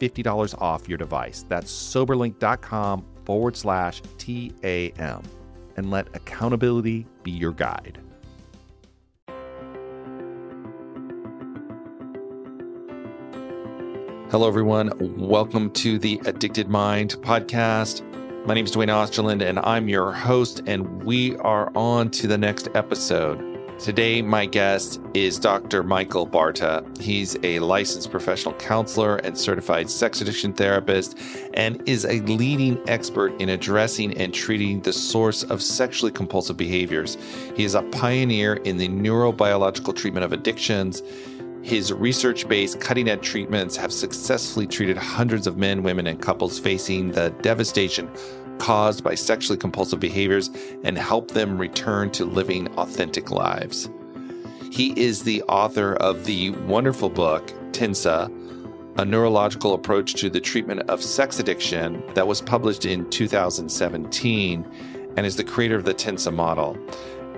$50 off your device. That's soberlink.com forward slash TAM. And let accountability be your guide. Hello, everyone. Welcome to the Addicted Mind podcast. My name is Duane Osterlind, and I'm your host, and we are on to the next episode. Today, my guest is Dr. Michael Barta. He's a licensed professional counselor and certified sex addiction therapist, and is a leading expert in addressing and treating the source of sexually compulsive behaviors. He is a pioneer in the neurobiological treatment of addictions. His research based cutting edge treatments have successfully treated hundreds of men, women, and couples facing the devastation caused by sexually compulsive behaviors and help them return to living authentic lives. He is the author of the wonderful book, TINSA, a neurological approach to the treatment of sex addiction, that was published in 2017 and is the creator of the TINSA model.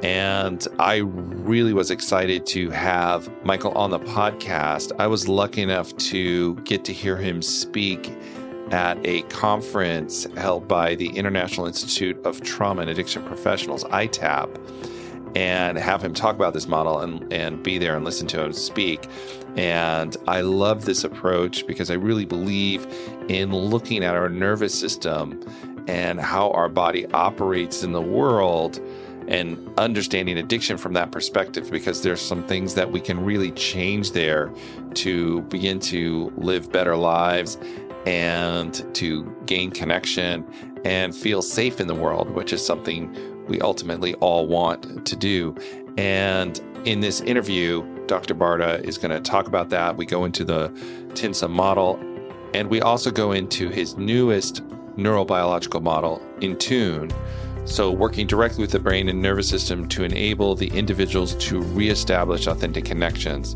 And I really was excited to have Michael on the podcast. I was lucky enough to get to hear him speak at a conference held by the International Institute of Trauma and Addiction Professionals, ITAP, and have him talk about this model and, and be there and listen to him speak. And I love this approach because I really believe in looking at our nervous system and how our body operates in the world and understanding addiction from that perspective because there's some things that we can really change there to begin to live better lives and to gain connection and feel safe in the world, which is something we ultimately all want to do. And in this interview, Dr. Barta is going to talk about that. We go into the TINSA model, and we also go into his newest neurobiological model, Entune, so, working directly with the brain and nervous system to enable the individuals to reestablish authentic connections,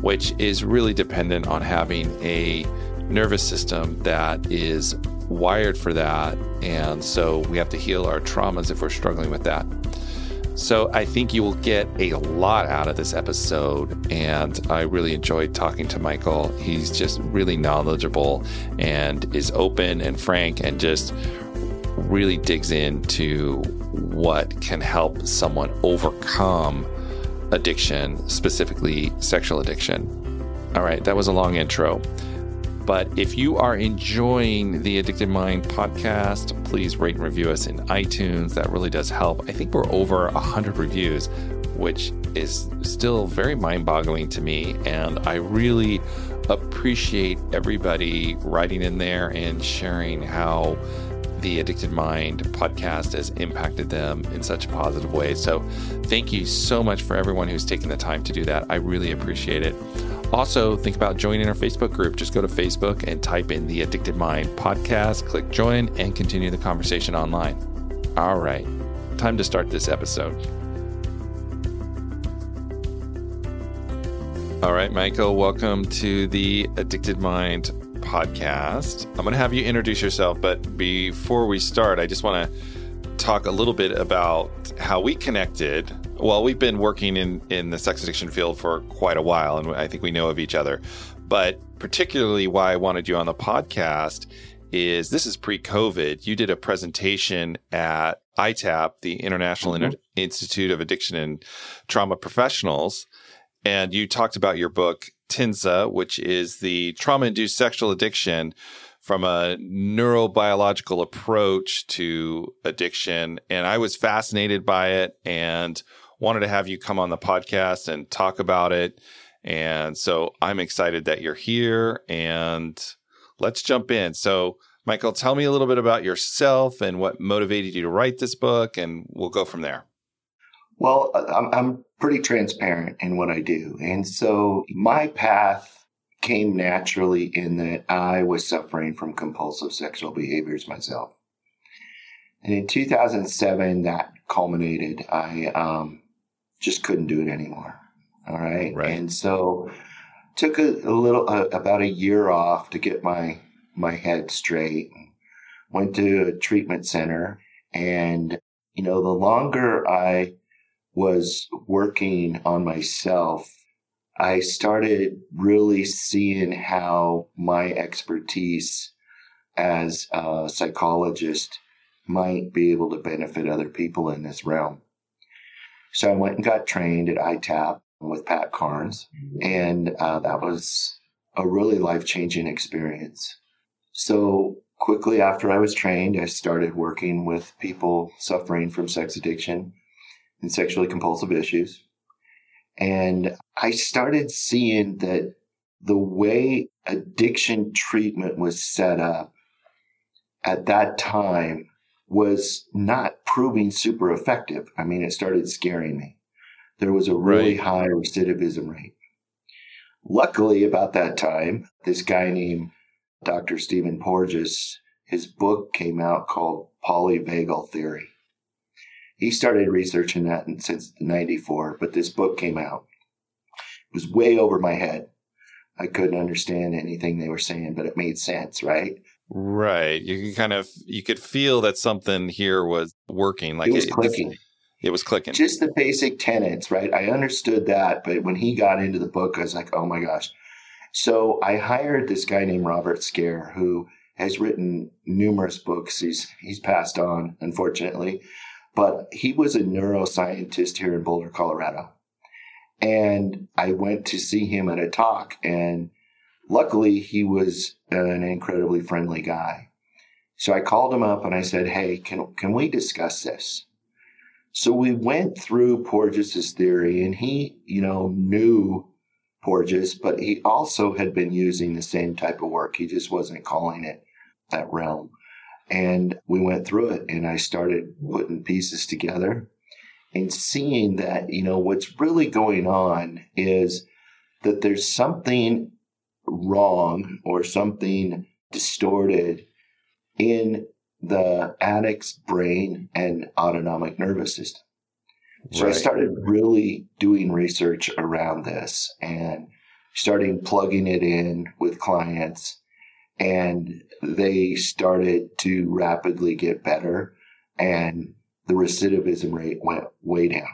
which is really dependent on having a nervous system that is wired for that. And so, we have to heal our traumas if we're struggling with that. So, I think you will get a lot out of this episode. And I really enjoyed talking to Michael. He's just really knowledgeable and is open and frank and just really digs into what can help someone overcome addiction, specifically sexual addiction. All right, that was a long intro. But if you are enjoying the Addicted Mind podcast, please rate and review us in iTunes. That really does help. I think we're over 100 reviews, which is still very mind boggling to me. And I really appreciate everybody writing in there and sharing how the Addicted Mind podcast has impacted them in such a positive way. So, thank you so much for everyone who's taken the time to do that. I really appreciate it. Also, think about joining our Facebook group. Just go to Facebook and type in the Addicted Mind podcast, click join, and continue the conversation online. All right, time to start this episode. All right, Michael, welcome to the Addicted Mind podcast. I'm going to have you introduce yourself, but before we start, I just want to talk a little bit about how we connected. Well, we've been working in, in the sex addiction field for quite a while, and I think we know of each other. But particularly why I wanted you on the podcast is this is pre COVID. You did a presentation at ITAP, the International mm-hmm. Institute of Addiction and Trauma Professionals. And you talked about your book, TINSA, which is the trauma induced sexual addiction from a neurobiological approach to addiction. And I was fascinated by it and wanted to have you come on the podcast and talk about it. And so I'm excited that you're here and let's jump in. So, Michael, tell me a little bit about yourself and what motivated you to write this book, and we'll go from there. Well, I'm, pretty transparent in what I do. And so my path came naturally in that I was suffering from compulsive sexual behaviors myself. And in 2007, that culminated. I um, just couldn't do it anymore. All right. right. And so took a, a little, uh, about a year off to get my, my head straight. Went to a treatment center and, you know, the longer I was working on myself, I started really seeing how my expertise as a psychologist might be able to benefit other people in this realm. So I went and got trained at ITAP with Pat Carnes, and uh, that was a really life changing experience. So quickly after I was trained, I started working with people suffering from sex addiction and sexually compulsive issues. And I started seeing that the way addiction treatment was set up at that time was not proving super effective. I mean, it started scaring me. There was a really right. high recidivism rate. Luckily, about that time, this guy named Dr. Stephen Porges, his book came out called Polyvagal Theory. He started researching that since 94, but this book came out. It was way over my head. I couldn't understand anything they were saying, but it made sense, right? Right. You can kind of you could feel that something here was working. Like it was it, clicking. It, was clicking. Just the basic tenets, right? I understood that, but when he got into the book, I was like, oh my gosh. So I hired this guy named Robert Scaer, who has written numerous books. He's he's passed on, unfortunately. But he was a neuroscientist here in Boulder, Colorado. And I went to see him at a talk, and luckily he was uh, an incredibly friendly guy. So I called him up and I said, Hey, can, can we discuss this? So we went through Porges's theory, and he, you know, knew Porges, but he also had been using the same type of work. He just wasn't calling it that realm. And we went through it and I started putting pieces together and seeing that, you know, what's really going on is that there's something wrong or something distorted in the addict's brain and autonomic nervous system. So right. I started really doing research around this and starting plugging it in with clients and they started to rapidly get better and the recidivism rate went way down.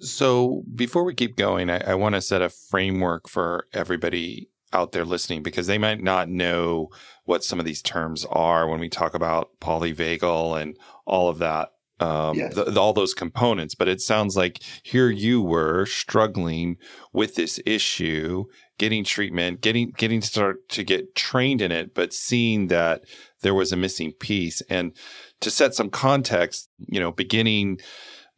So before we keep going, I, I want to set a framework for everybody out there listening because they might not know what some of these terms are when we talk about polyvagal and all of that um, yes. the, all those components. But it sounds like here you were struggling with this issue, getting treatment, getting getting to start to get trained in it, but seeing that there was a missing piece. And to set some context, you know, beginning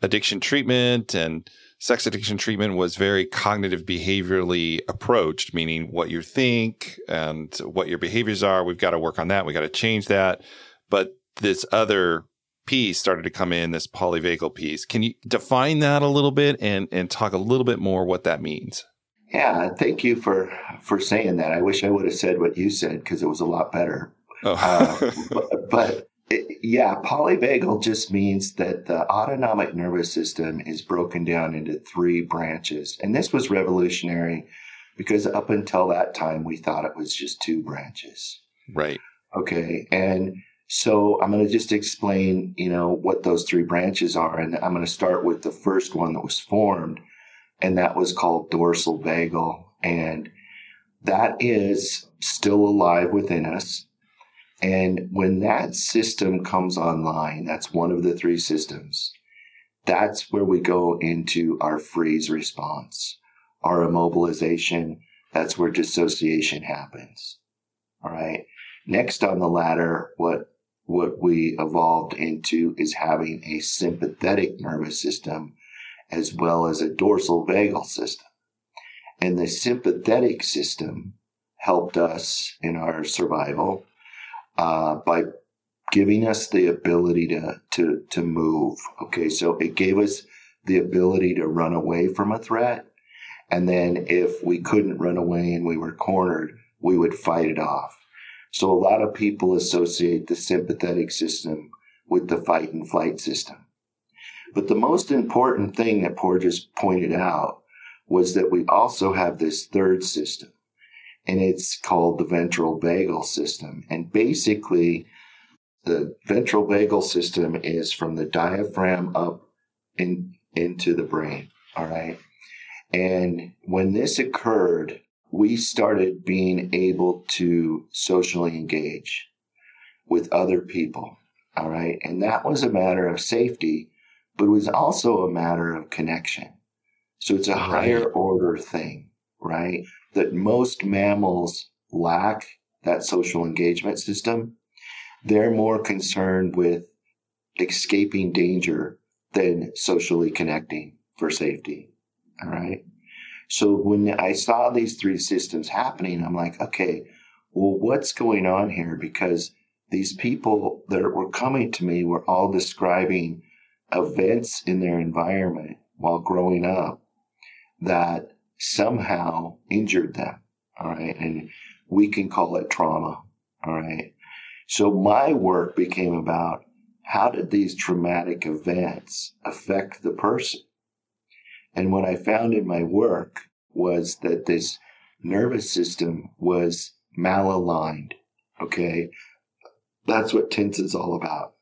addiction treatment and sex addiction treatment was very cognitive behaviorally approached, meaning what you think and what your behaviors are. We've got to work on that. We got to change that. But this other piece started to come in, this polyvagal piece. Can you define that a little bit and, and talk a little bit more what that means? Yeah, thank you for for saying that. I wish I would have said what you said because it was a lot better. Oh. uh, but, but it, yeah, polyvagal just means that the autonomic nervous system is broken down into three branches, and this was revolutionary because up until that time we thought it was just two branches. Right. Okay, and so I'm going to just explain, you know, what those three branches are. And I'm going to start with the first one that was formed, and that was called dorsal vagal. And that is still alive within us. And when that system comes online, that's one of the three systems. That's where we go into our freeze response, our immobilization. That's where dissociation happens. All right. Next on the ladder, what what we evolved into is having a sympathetic nervous system as well as a dorsal vagal system. And the sympathetic system helped us in our survival uh, by giving us the ability to, to, to move. Okay. So it gave us the ability to run away from a threat. And then if we couldn't run away and we were cornered, we would fight it off. So a lot of people associate the sympathetic system with the fight and flight system. But the most important thing that Porges pointed out was that we also have this third system, and it's called the ventral vagal system. And basically, the ventral vagal system is from the diaphragm up in, into the brain. All right. And when this occurred, we started being able to socially engage with other people. All right. And that was a matter of safety, but it was also a matter of connection. So it's a right. higher order thing, right? That most mammals lack that social engagement system. They're more concerned with escaping danger than socially connecting for safety. All right. So when I saw these three systems happening, I'm like, okay, well, what's going on here? Because these people that were coming to me were all describing events in their environment while growing up that somehow injured them. All right. And we can call it trauma. All right. So my work became about how did these traumatic events affect the person? And what I found in my work was that this nervous system was malaligned. Okay. That's what TINSA is all about.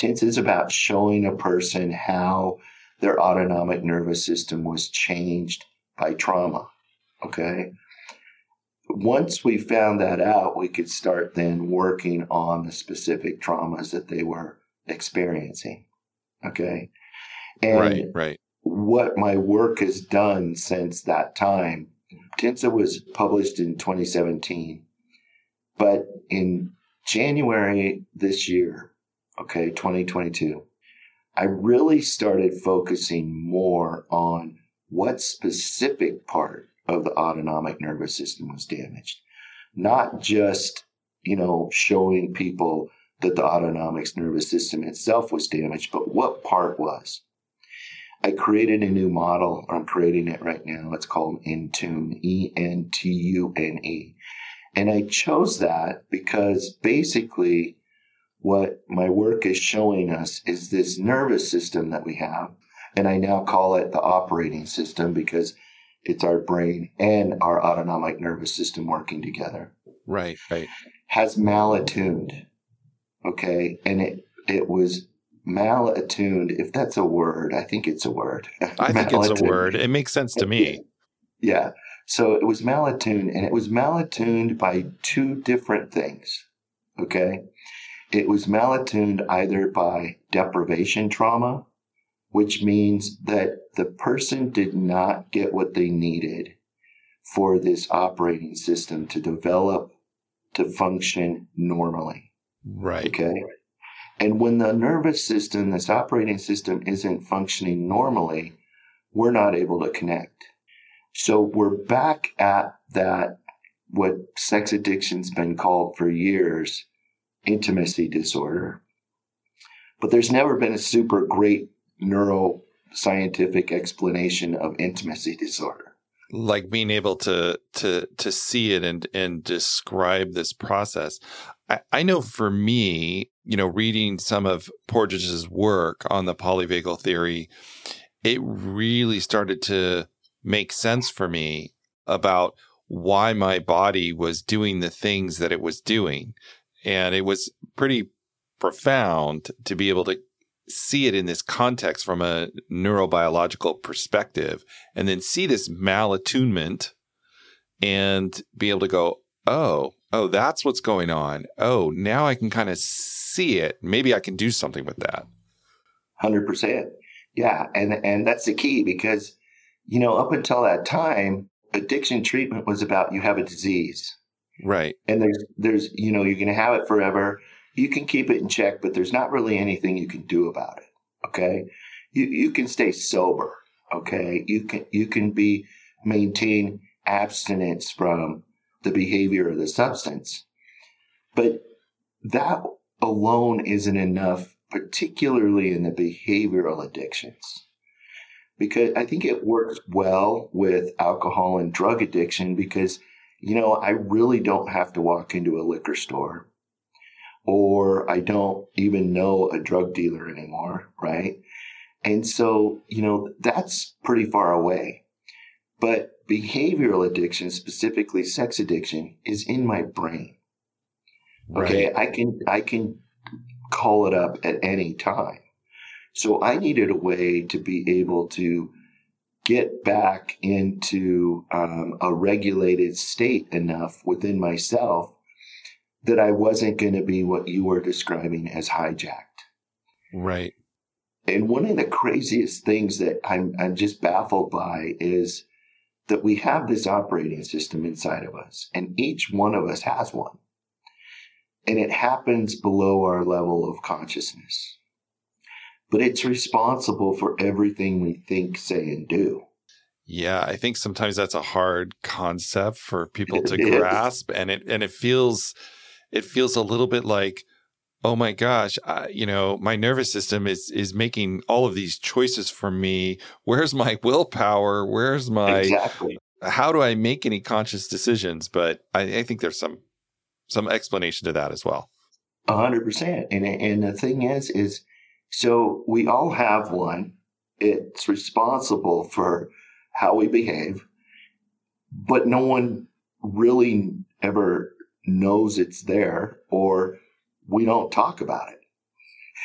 TINSA is about showing a person how their autonomic nervous system was changed by trauma. Okay. Once we found that out, we could start then working on the specific traumas that they were experiencing. Okay. And right, right what my work has done since that time. TINSA was published in 2017, but in January this year, okay, 2022, I really started focusing more on what specific part of the autonomic nervous system was damaged, not just, you know, showing people that the autonomic nervous system itself was damaged, but what part was. I created a new model. I'm creating it right now. It's called Entune, E N T U N E. And I chose that because basically what my work is showing us is this nervous system that we have. And I now call it the operating system because it's our brain and our autonomic nervous system working together. Right, right. Has malattuned. Okay. And it, it was malattuned, if that's a word, I think it's a word. I think it's a word. It makes sense to me. Yeah. So it was malattuned, and it was malattuned by two different things. Okay. It was malattuned either by deprivation trauma, which means that the person did not get what they needed for this operating system to develop to function normally. Right. Okay. And when the nervous system, this operating system isn't functioning normally, we're not able to connect. So we're back at that, what sex addiction's been called for years, intimacy disorder. But there's never been a super great neuroscientific explanation of intimacy disorder. Like being able to to to see it and and describe this process. I, I know for me you know reading some of Porges's work on the polyvagal theory it really started to make sense for me about why my body was doing the things that it was doing. And it was pretty profound to be able to see it in this context from a neurobiological perspective and then see this malattunement and be able to go, oh, oh, that's what's going on. Oh, now I can kind of see it. Maybe I can do something with that. 100%. Yeah. And, and that's the key because, you know, up until that time, addiction treatment was about you have a disease. Right. And there's, there's, you know, you're going to have it forever. You can keep it in check, but there's not really anything you can do about it. Okay. You, you can stay sober. Okay. You can, you can be, maintain abstinence from the behavior of the substance. But that alone isn't enough, particularly in the behavioral addictions. Because I think it works well with alcohol and drug addiction because, you know, I really don't have to walk into a liquor store or I don't even know a drug dealer anymore, right? And so, you know, that's pretty far away. But behavioral addiction, specifically sex addiction, is in my brain. Okay, right. I can I can call it up at any time. So I needed a way to be able to get back into um, a regulated state enough within myself that I wasn't going to be what you were describing as hijacked. Right. And one of the craziest things that I'm I'm just baffled by is that we have this operating system inside of us, and each one of us has one. And it happens below our level of consciousness. But it's responsible for everything we think, say, and do. Yeah, I think sometimes that's a hard concept for people to grasp, and it and it feels it feels a little bit like oh my gosh, I, you know, my nervous system is is making all of these choices for me. Where's my willpower? Where's my exactly? How do I make any conscious decisions? But I, I think there's some some explanation to that as well. A hundred percent. And and the thing is, is so we all have one. It's responsible for how we behave, but no one really ever knows it's there or we don't talk about it.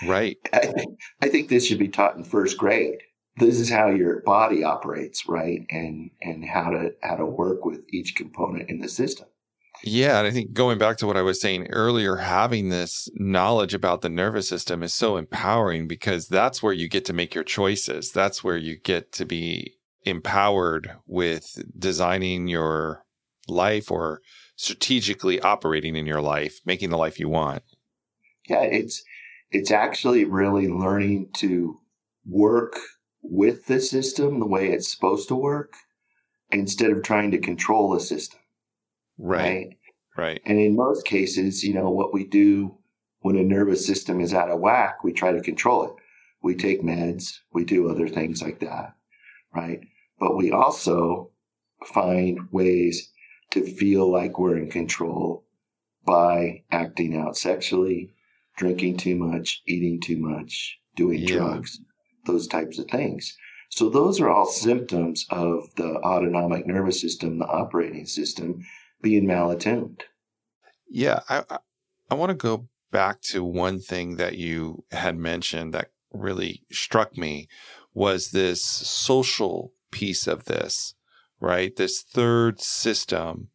Right. I think, I think this should be taught in first grade. This is how your body operates, right? And and how to how to work with each component in the system. Yeah, and I think going back to what I was saying earlier, having this knowledge about the nervous system is so empowering because that's where you get to make your choices. That's where you get to be empowered with designing your life or strategically operating in your life, making the life you want yeah, it's it's actually really learning to work with the system the way it's supposed to work instead of trying to control the system. Right. Right. right. And in most cases, you know, what we do when a nervous system is out of whack, we try to control it. We take meds, we do other things like that. Right. But we also find ways to feel like we're in control by acting out sexually, drinking too much, eating too much, doing yeah. drugs, those types of things. So those are all symptoms of the autonomic nervous system, the operating system being malattuned. Yeah, I I want to go back to one thing that you had mentioned that really struck me was this social piece of this, right? This third system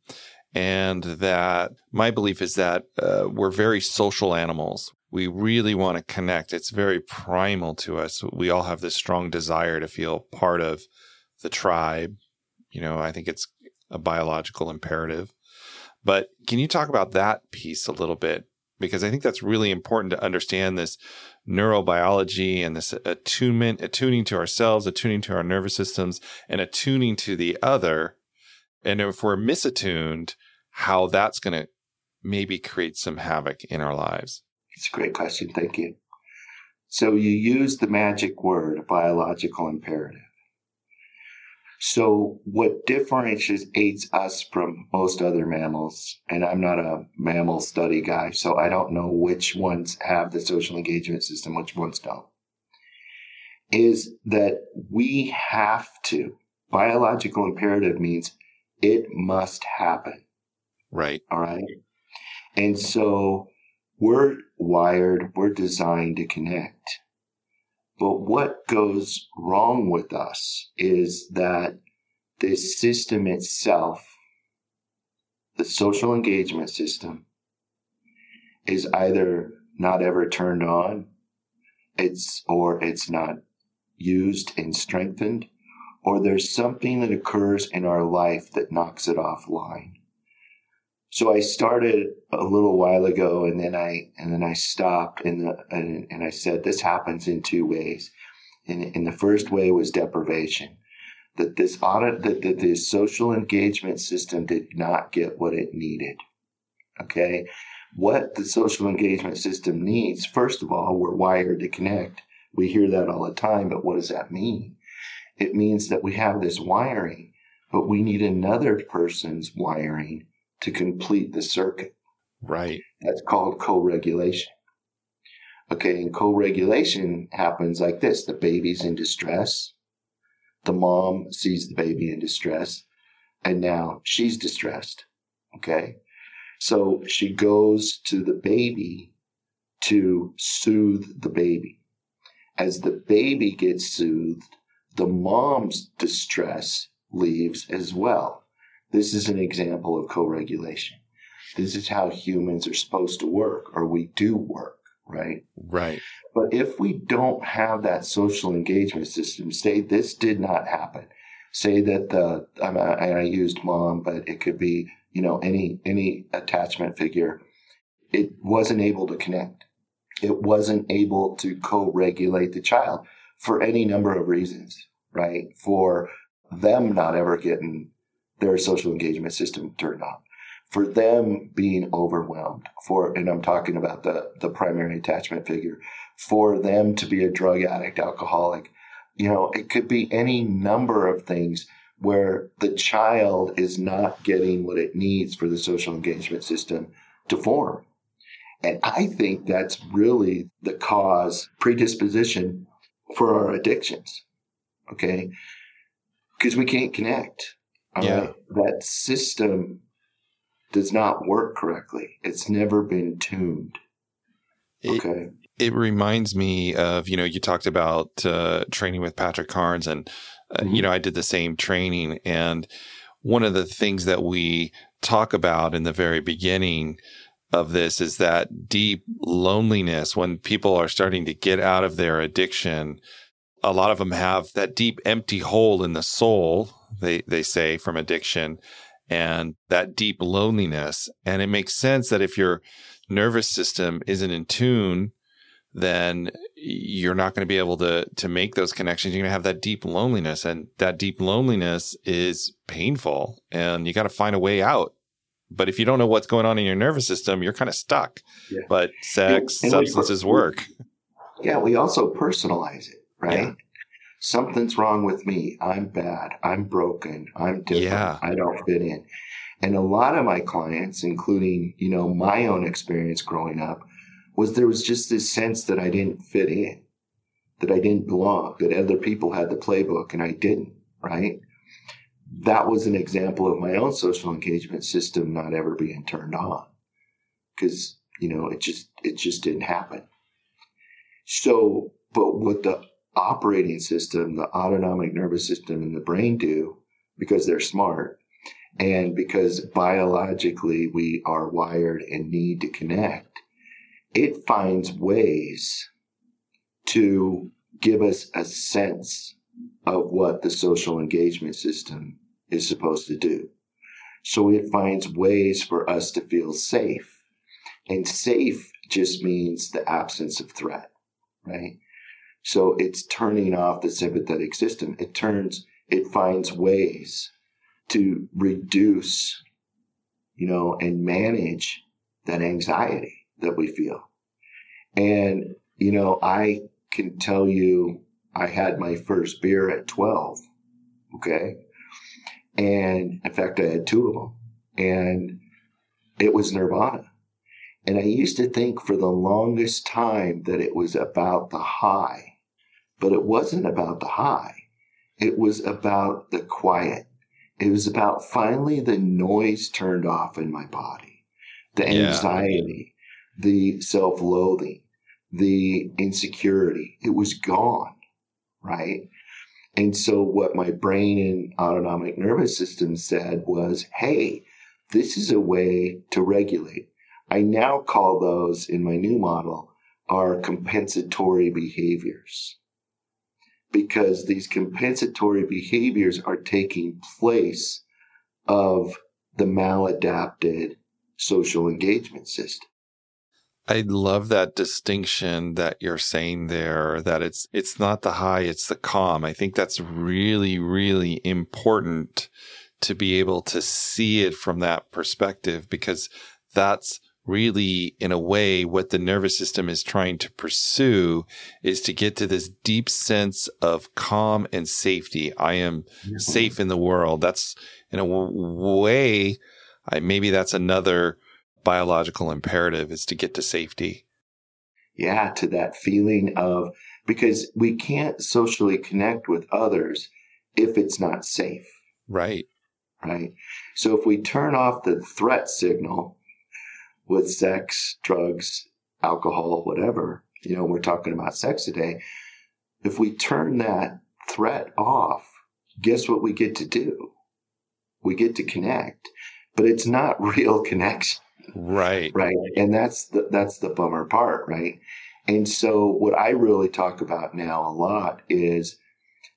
and that my belief is that uh, we're very social animals. We really want to connect. It's very primal to us. We all have this strong desire to feel part of the tribe. You know, I think it's a biological imperative. But can you talk about that piece a little bit? Because I think that's really important to understand this neurobiology and this attunement, attuning to ourselves, attuning to our nervous systems, and attuning to the other and if we're misattuned, how that's going to maybe create some havoc in our lives? It's a great question. Thank you. So you use the magic word, biological imperative. So what differentiates us from most other mammals, and I'm not a mammal study guy, so I don't know which ones have the social engagement system, which ones don't, is that we have to. Biological imperative means it must happen. Right. All right. And so we're wired, we're designed to connect. But what goes wrong with us is that the system itself the social engagement system is either not ever turned on, it's or it's not used and strengthened, or there's something that occurs in our life that knocks it offline. So I started a little while ago, and then I and then I stopped, and the, and, and I said this happens in two ways. And, and the first way was deprivation that this audit that, that this social engagement system did not get what it needed. Okay. What the social engagement system needs, first of all, we're wired to connect. We hear that all the time, but what does that mean? It means that we have this wiring, but we need another person's wiring to complete the circuit. Right. That's called co-regulation. Okay, and co-regulation happens like this. The baby's in distress the mom sees the baby in distress and now she's distressed. Okay. So she goes to the baby to soothe the baby. As the baby gets soothed, the mom's distress leaves as well. This is an example of co regulation. This is how humans are supposed to work, or we do work right? Right. But if we don't have that social engagement system, say this did not happen, say that the I, I used mom, but it could be you know any any attachment figure, it wasn't able to connect. It wasn't able to co-regulate the child for any number of reasons, right? For them not ever getting their social engagement system turned on. For them being overwhelmed for and i'm talking about the the primary attachment figure for them to be a drug addict alcoholic you know it could be any number of things where the child is not getting what it needs for the social engagement system to form. And i think that's really the cause predisposition for our addictions okay? Because we can't connect yeah. Right? that system does not work correctly. It's never been tuned. Okay. It, it reminds me of, you know, you talked about uh, training with Patrick Carnes, and, uh, mm-hmm. you know, I did the same training. And one of the things that we talk about in the very beginning of this is that deep loneliness when people are starting to get out of their addiction. A lot of them have that deep empty hole in the soul, they, they say, from addiction and that deep loneliness. And it makes sense that if your nervous system isn't in tune, then you're not going to be able to to make those connections. You're going to have that deep loneliness, and that deep loneliness is painful, and you got to find a way out. But if you don't know what's going on in your nervous system, you're kind of stuck. Yeah. But sex, and, and substances we, work. Yeah, we also personalize it, right? Yeah something's wrong with me. I'm bad. I'm broken. I'm different. Yeah. I don't fit in. And a lot of my clients, including, you know, my own experience growing up, was there was just this sense that I didn't fit in, that I didn't belong, that other people had the playbook and I didn't, right? That was an example of my own social engagement system not ever being turned on. Cause, you know, it just, it just didn't happen. So, but what the operating system, the autonomic nervous system, and the brain do because they're smart and because biologically we are wired and need to connect, it finds ways to give us a sense of what the social engagement system is supposed to do. So it finds ways for us to feel safe. And safe just means the absence of threat, right? So it's turning off the sympathetic system. It turns, it finds ways to reduce, you know, and manage that anxiety that we feel. And, you know, I can tell you, I had my first beer at 12. Okay. And in fact, I had two of them and it was Nirvana. And I used to think for the longest time that it was about the high but it wasn't about the high. It was about the quiet. It was about finally the noise turned off in my body, the anxiety, yeah. the self loathing, the insecurity. It was gone, right? And so what my brain and autonomic nervous system said was, Hey, this is a way to regulate. I now call those in my new model are compensatory behaviors because these compensatory behaviors are taking place of the maladapted social engagement system. I love that distinction that you're saying there that it's it's not the high it's the calm. I think that's really really important to be able to see it from that perspective because that's really in a way what the nervous system is trying to pursue is to get to this deep sense of calm and safety. I am safe in the world. That's in a way I, maybe that's another biological imperative is to get to safety. Yeah, to that feeling of because we can't socially connect with others if it's not safe. Right. Right. So if we turn off the threat signal with sex, drugs, alcohol, whatever, you know, we're talking about sex today. If we turn that threat off, guess what we get to do? We get to connect, but it's not real connection. Right. Right. And that's the, that's the bummer part. Right. And so what I really talk about now a lot is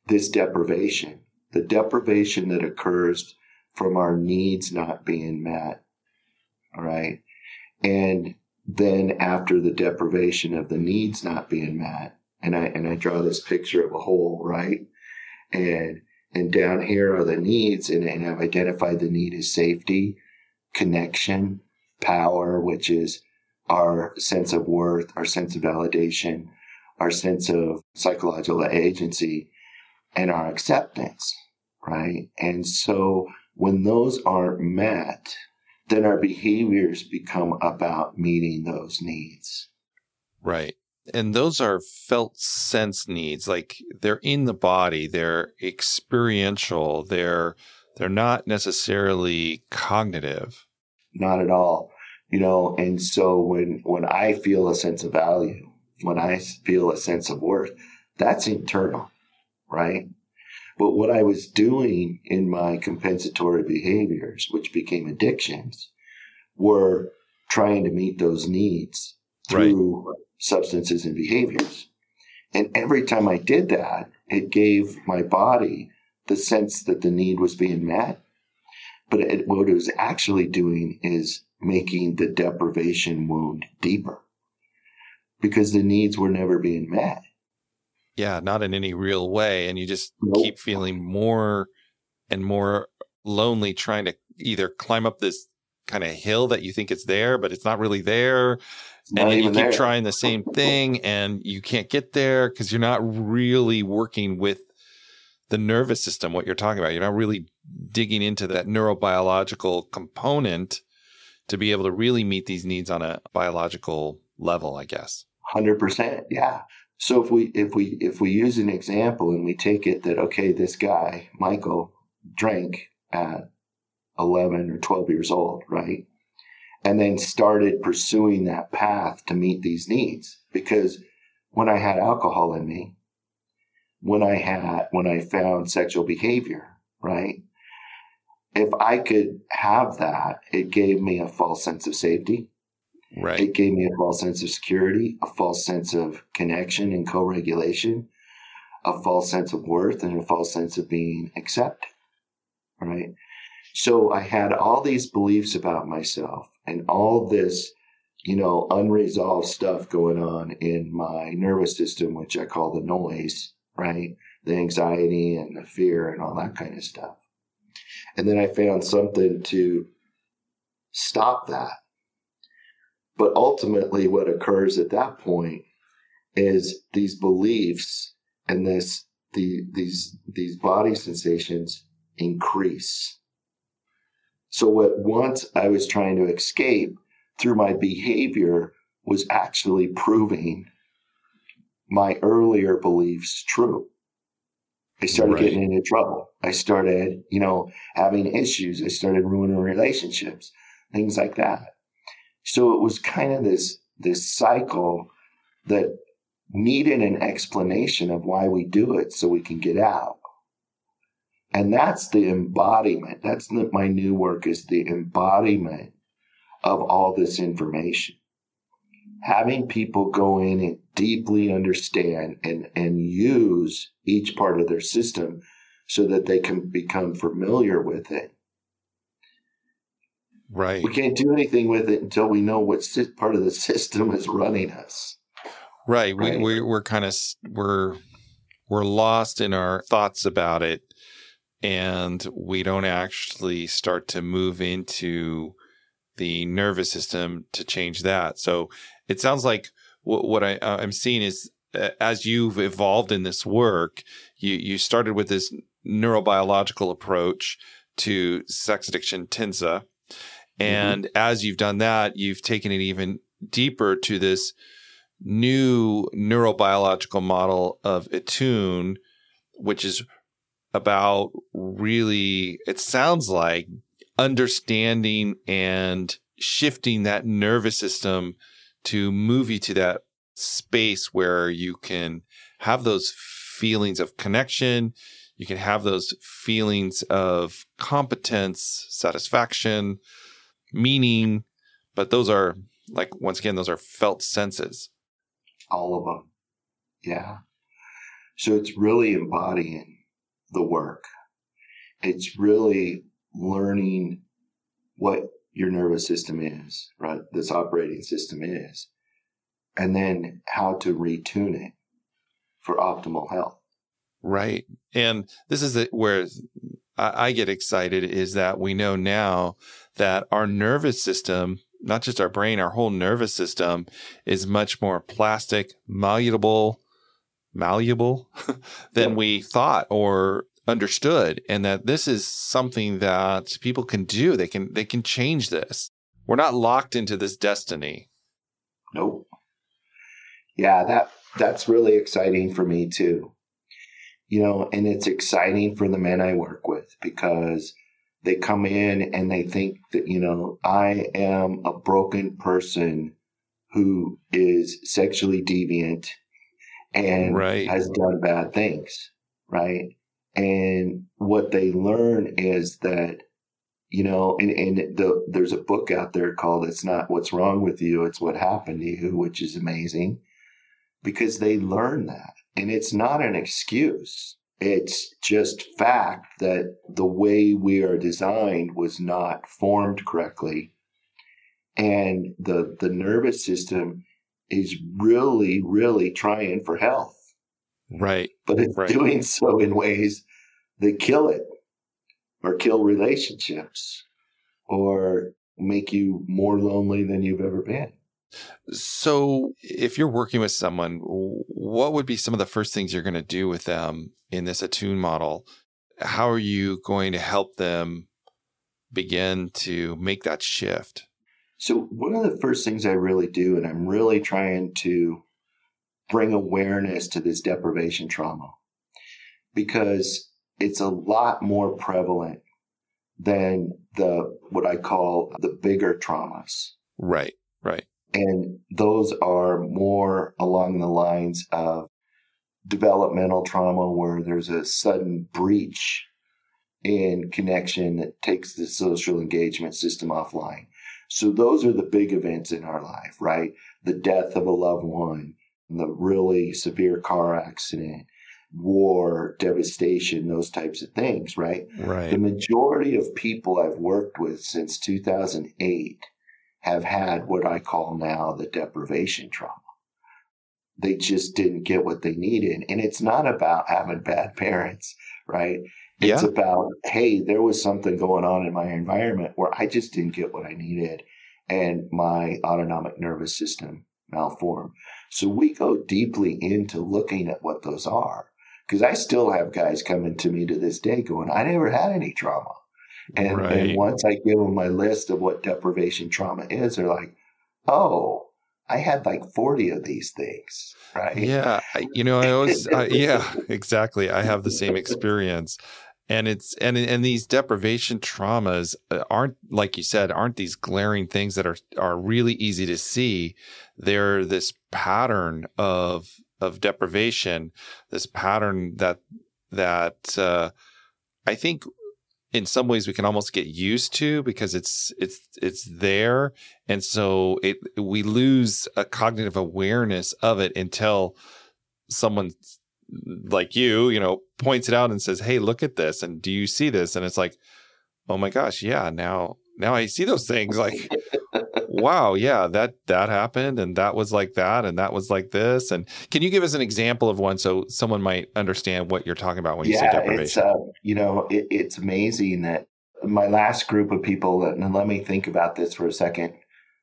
this deprivation, the deprivation that occurs from our needs not being met. All right. And then after the deprivation of the needs not being met, and I, and I draw this picture of a hole, right? And, and down here are the needs and, and I've identified the need as safety, connection, power, which is our sense of worth, our sense of validation, our sense of psychological agency, and our acceptance, right? And so when those aren't met, then our behaviors become about meeting those needs. Right. And those are felt sense needs. Like they're in the body, they're experiential, they're they're not necessarily cognitive. Not at all. You know, and so when when I feel a sense of value, when I feel a sense of worth, that's internal, right? But what I was doing in my compensatory behaviors, which became addictions, were trying to meet those needs through right. substances and behaviors. And every time I did that, it gave my body the sense that the need was being met. But it, what it was actually doing is making the deprivation wound deeper because the needs were never being met. Yeah, not in any real way. And you just nope. keep feeling more and more lonely trying to either climb up this kind of hill that you think it's there, but it's not really there. Not and you keep there. trying the same thing and you can't get there because you're not really working with the nervous system, what you're talking about. You're not really digging into that neurobiological component to be able to really meet these needs on a biological level, I guess. 100%. Yeah. So if we if we if we use an example and we take it that okay, this guy Michael drank at 11 or 12 years old, right? And then started pursuing that path to meet these needs because when I had alcohol in me, when I had when I found sexual behavior, right? If I could have that, it gave me a false sense of safety Right. It gave me a false sense of security, a false sense of connection and co regulation, a false sense of worth, and a false sense of being accepted. Right. So I had all these beliefs about myself and all this, you know, unresolved stuff going on in my nervous system, which I call the noise, right? The anxiety and the fear and all that kind of stuff. And then I found something to stop that but ultimately, what occurs at that point is these beliefs and this the these these body sensations increase. So what once I was trying to escape through my behavior was actually proving my earlier beliefs true. I started right. getting into trouble. I started, you know, having issues. I started ruining relationships, things like that. So it was kind of this, this cycle that needed an explanation of why we do it so we can get out. And that's the embodiment. That's the, my new work is the embodiment of all this information. Having people go in and deeply understand and, and use each part of their system so that they can become familiar with it. Right. We can't do anything with it until we know what part of the system is running us. Right. right. We, we, we're kind of, we're, we're lost in our thoughts about it and we don't actually start to move into the nervous system to change that. So it sounds like what, what I, uh, I'm seeing is uh, as you've evolved in this work, you, you started with this neurobiological approach to sex addiction, TINSA. Mm-hmm. And mm-hmm. as you've done that, you've taken it even deeper to this new neurobiological model of Entune, which is about really, it sounds like understanding and shifting that nervous system to move you to that space where you can have those feelings of connection. You can have those feelings of competence, satisfaction, meaning, but those are like, once again, those are felt senses. All of them. Yeah. So it's really embodying the work. It's really learning what your nervous system is, right? This operating system is, and then how to retune it for optimal health. Right. And this is the, where I, I get excited is that we know now that our nervous system, not just our brain, our whole nervous system is much more plastic, malleable, malleable than we thought or understood and that this is something that people can do. They can they can change this. We're not locked into this destiny. Nope. Yeah that that's really exciting for me too you know and it's exciting for the men i work with because they come in and they think that you know i am a broken person who is sexually deviant and right. has done bad things right and what they learn is that, you know, and, and the, there's a book out there called It's Not What's Wrong with You, It's What Happened to You, which is amazing because they learn that. And it's not an excuse. It's just fact that the way we are designed was not formed correctly. And the, the nervous system is really, really trying for health. Right. But it's right. doing so in ways that kill it or kill relationships or make you more lonely than you've ever been. So, if you're working with someone, what would be some of the first things you're going to do with them in this Entune model? How are you going to help them begin to make that shift? So, one of the first things I really do, and I'm really trying to bring awareness to this deprivation trauma because it's a lot more prevalent than the what I call the bigger traumas. Right, right. And those are more along the lines of developmental trauma where there's a sudden breach in connection that takes the social engagement system offline. So those are the big events in our life, right? The death of a loved one, the really severe car accident, war, devastation, those types of things, right? Right. The majority of people I've worked with since 2008 have had what I call now the deprivation trauma. They just didn't get what they needed. And it's not about having bad parents, right? It's yeah. about, hey, there was something going on in my environment where I just didn't get what I needed and my autonomic nervous system malformed. So we go deeply into looking at what those are because I still have guys coming to me to this day going, I never had any trauma. And, right. and once I give them my list of what deprivation trauma is, they're like, oh, I had like 40 of these things. Right. Yeah. You know, I always, I, yeah, exactly. I have the same experience. And it's, and, and these deprivation traumas uh, aren't, like you said, aren't these glaring things that are, are really easy to see. They're this pattern of of deprivation, this pattern that that uh, I think in some ways we can almost get used to because it's it's it's there. And so it we lose a cognitive awareness of it until someone like you you know points it out and says hey look at this and do you see this? And it's like oh my gosh yeah now now i see those things. Like wow, yeah, that that happened, and that was like that, and that was like this. And can you give us an example of one so someone might understand what you're talking about when you yeah, say deprivation? It's, uh, you know, it, it's amazing that my last group of people, and let me think about this for a second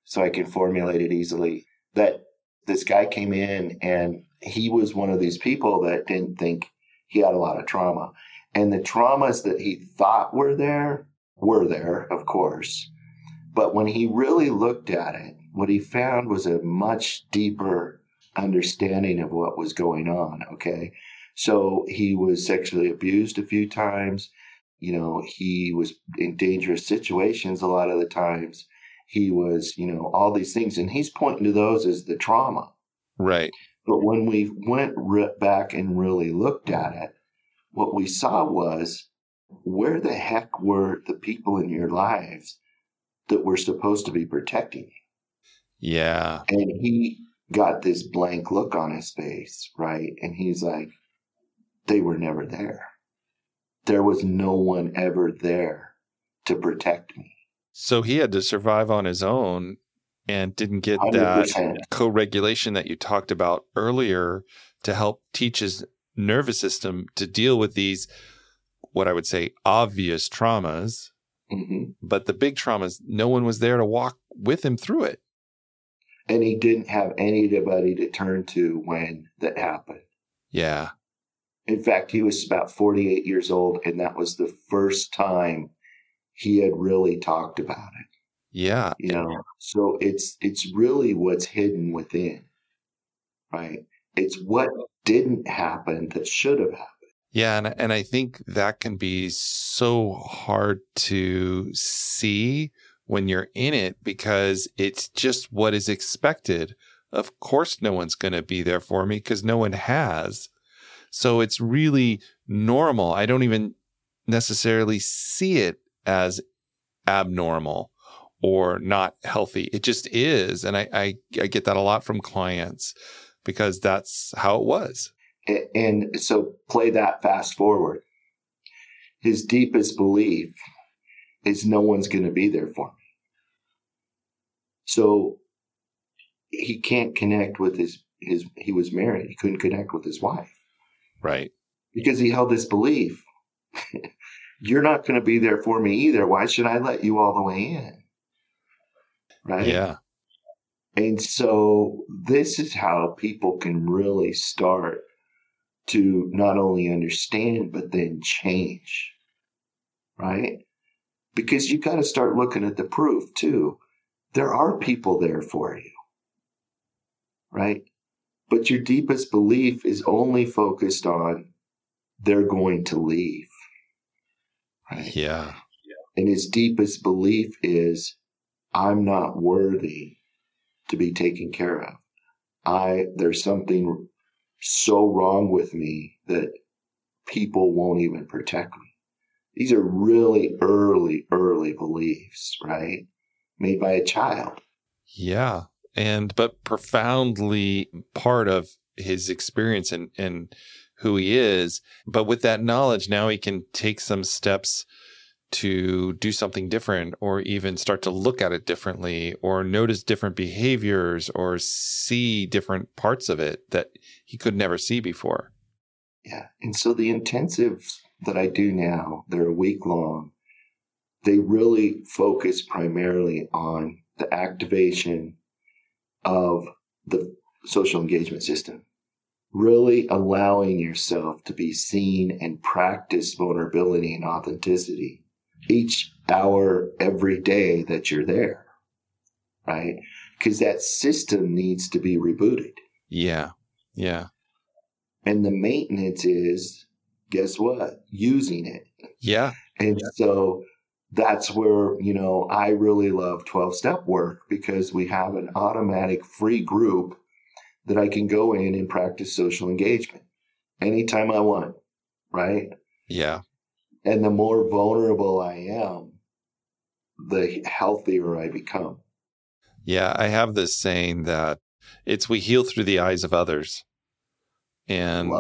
so I can formulate it easily. That this guy came in and he was one of these people that didn't think he had a lot of trauma. And the traumas that he thought were there were there, of course. But when he really looked at it, what he found was a much deeper understanding of what was going on. Okay. So he was sexually abused a few times. You know, he was in dangerous situations a lot of the times. He was, you know, all these things. And he's pointing to those as the trauma. Right. But when we went back and really looked at it, what we saw was where the heck were the people in your lives that we're supposed to be protecting. Yeah. And he got this blank look on his face, right? And he's like, they were never there. There was no one ever there to protect me. So he had to survive on his own and didn't get 100%. that co regulation that you talked about earlier to help teach his nervous system to deal with these, what I would say, obvious traumas Mm-hmm. But the big traumas, no one was there to walk with him through it. And he didn't have anybody to turn to when that happened. Yeah. In fact, he was about 48 years old, and that was the first time he had really talked about it. Yeah. You know, so it's it's really what's hidden within. Right? It's what didn't happen that should have happened. Yeah, and and I think that can be so hard to see when you're in it because it's just what is expected. Of course no one's going to be there for me because no one has. So it's really normal. I don't even necessarily see it as abnormal or not healthy. It just is. And I, I, I get that a lot from clients because that's how it was. And so play that fast forward. His deepest belief is no one's going to be there for me. So he can't connect with his, his, he was married. He couldn't connect with his wife. Right. Because he held this belief. You're not going to be there for me either. Why should I let you all the way in? Right. Yeah. And so this is how people can really start to not only understand, but then change. Right? Because you got to start looking at the proof too. There are people there for you. Right? But your deepest belief is only focused on they're going to leave. Right? Yeah. And his deepest belief is I'm not worthy to be taken care of. I there's something so wrong with me that people won't even protect me. These are really early, early beliefs, right? Made by a child. Yeah. And, but profoundly part of his experience and, and who he is. But with that knowledge, now he can take some steps to do something different or even start to look at it differently or notice different behaviors or see different parts of it that he could never see before. Yeah. And so the intensives that I do now, they're a week long. They really focus primarily on the activation of the social engagement system, really allowing yourself to be seen and practice vulnerability and authenticity each hour every day that you're there, right? Because that system needs to be rebooted. Yeah. Yeah. And the maintenance is, guess what? Using it. Yeah. And yeah. so that's where, you know, I really love 12 step work because we have an automatic free group that I can go in and practice social engagement anytime I want. Right. Yeah And the more vulnerable I am, the healthier I become. Yeah, I have this saying that it's we heal through the eyes of others. And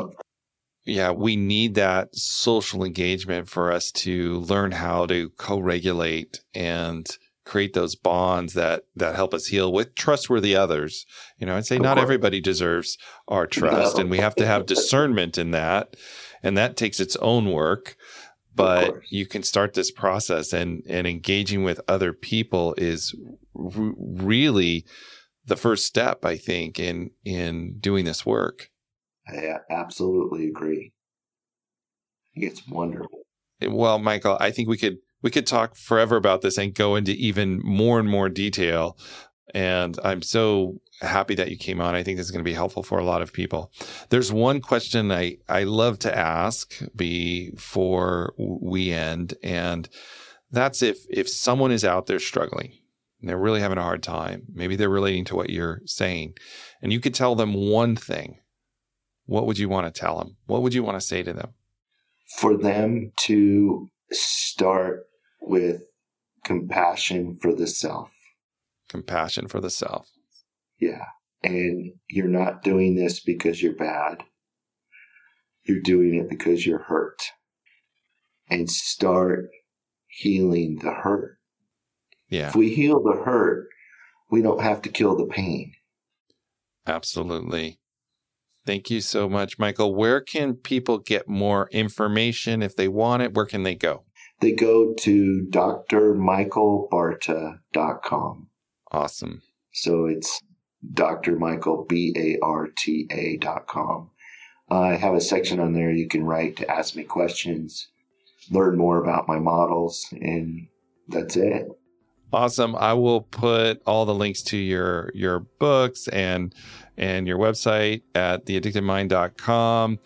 yeah, we need that social engagement for us to learn how to co-regulate and create those bonds that that help us heal with trustworthy others. You know, I'd say of not course. everybody deserves our trust no. and we have to have discernment in that and that takes its own work but you can start this process and and engaging with other people is r- really the first step i think in in doing this work. I absolutely agree. It's wonderful. Well michael i think we could we could talk forever about this and go into even more and more detail and i'm so happy that you came on. I think this is going to be helpful for a lot of people. There's one question I, I love to ask before we end, and that's if if someone is out there struggling and they're really having a hard time, maybe they're relating to what you're saying, and you could tell them one thing, what would you want to tell them? What would you want to say to them? For them to start with compassion for the self. Compassion for the self. Yeah. And you're not doing this because you're bad. You're doing it because you're hurt. And start healing the hurt. Yeah. If we heal the hurt, we don't have to kill the pain. Absolutely. Thank you so much, Michael. Where can people get more information if they want it? Where can they go? They go to drmichaelbarta.com. Awesome. So it's Dr. Michael, B A R T A dot com. I have a section on there you can write to ask me questions, learn more about my models, and that's it. Awesome. I will put all the links to your your books and and your website at theaddictedmind.com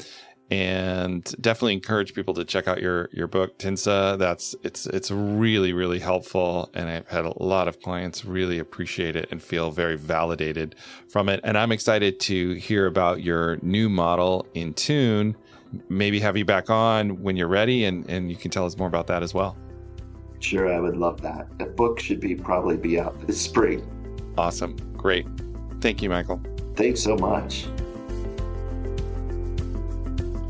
and definitely encourage people to check out your your book TINSA. That's it's it's really really helpful, and I've had a lot of clients really appreciate it and feel very validated from it. And I'm excited to hear about your new model Entune. Maybe have you back on when you're ready, and and you can tell us more about that as well. Sure, I would love that. The book should be probably be out this spring. Awesome, great. Thank you, Michael. Thanks so much.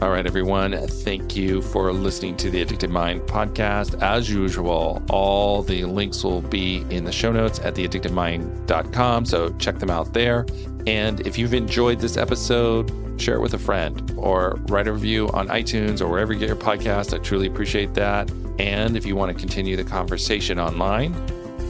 All right, everyone. Thank you for listening to the Addicted Mind podcast. As usual, all the links will be in the show notes at theaddictedmind.com. So check them out there. And if you've enjoyed this episode, share it with a friend or write a review on iTunes or wherever you get your podcast. I truly appreciate that. And if you want to continue the conversation online,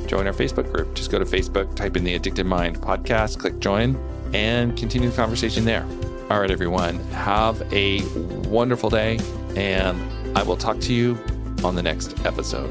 join our Facebook group. Just go to Facebook, type in the Addicted Mind podcast, click join, and continue the conversation there. All right, everyone, have a wonderful day, and I will talk to you on the next episode.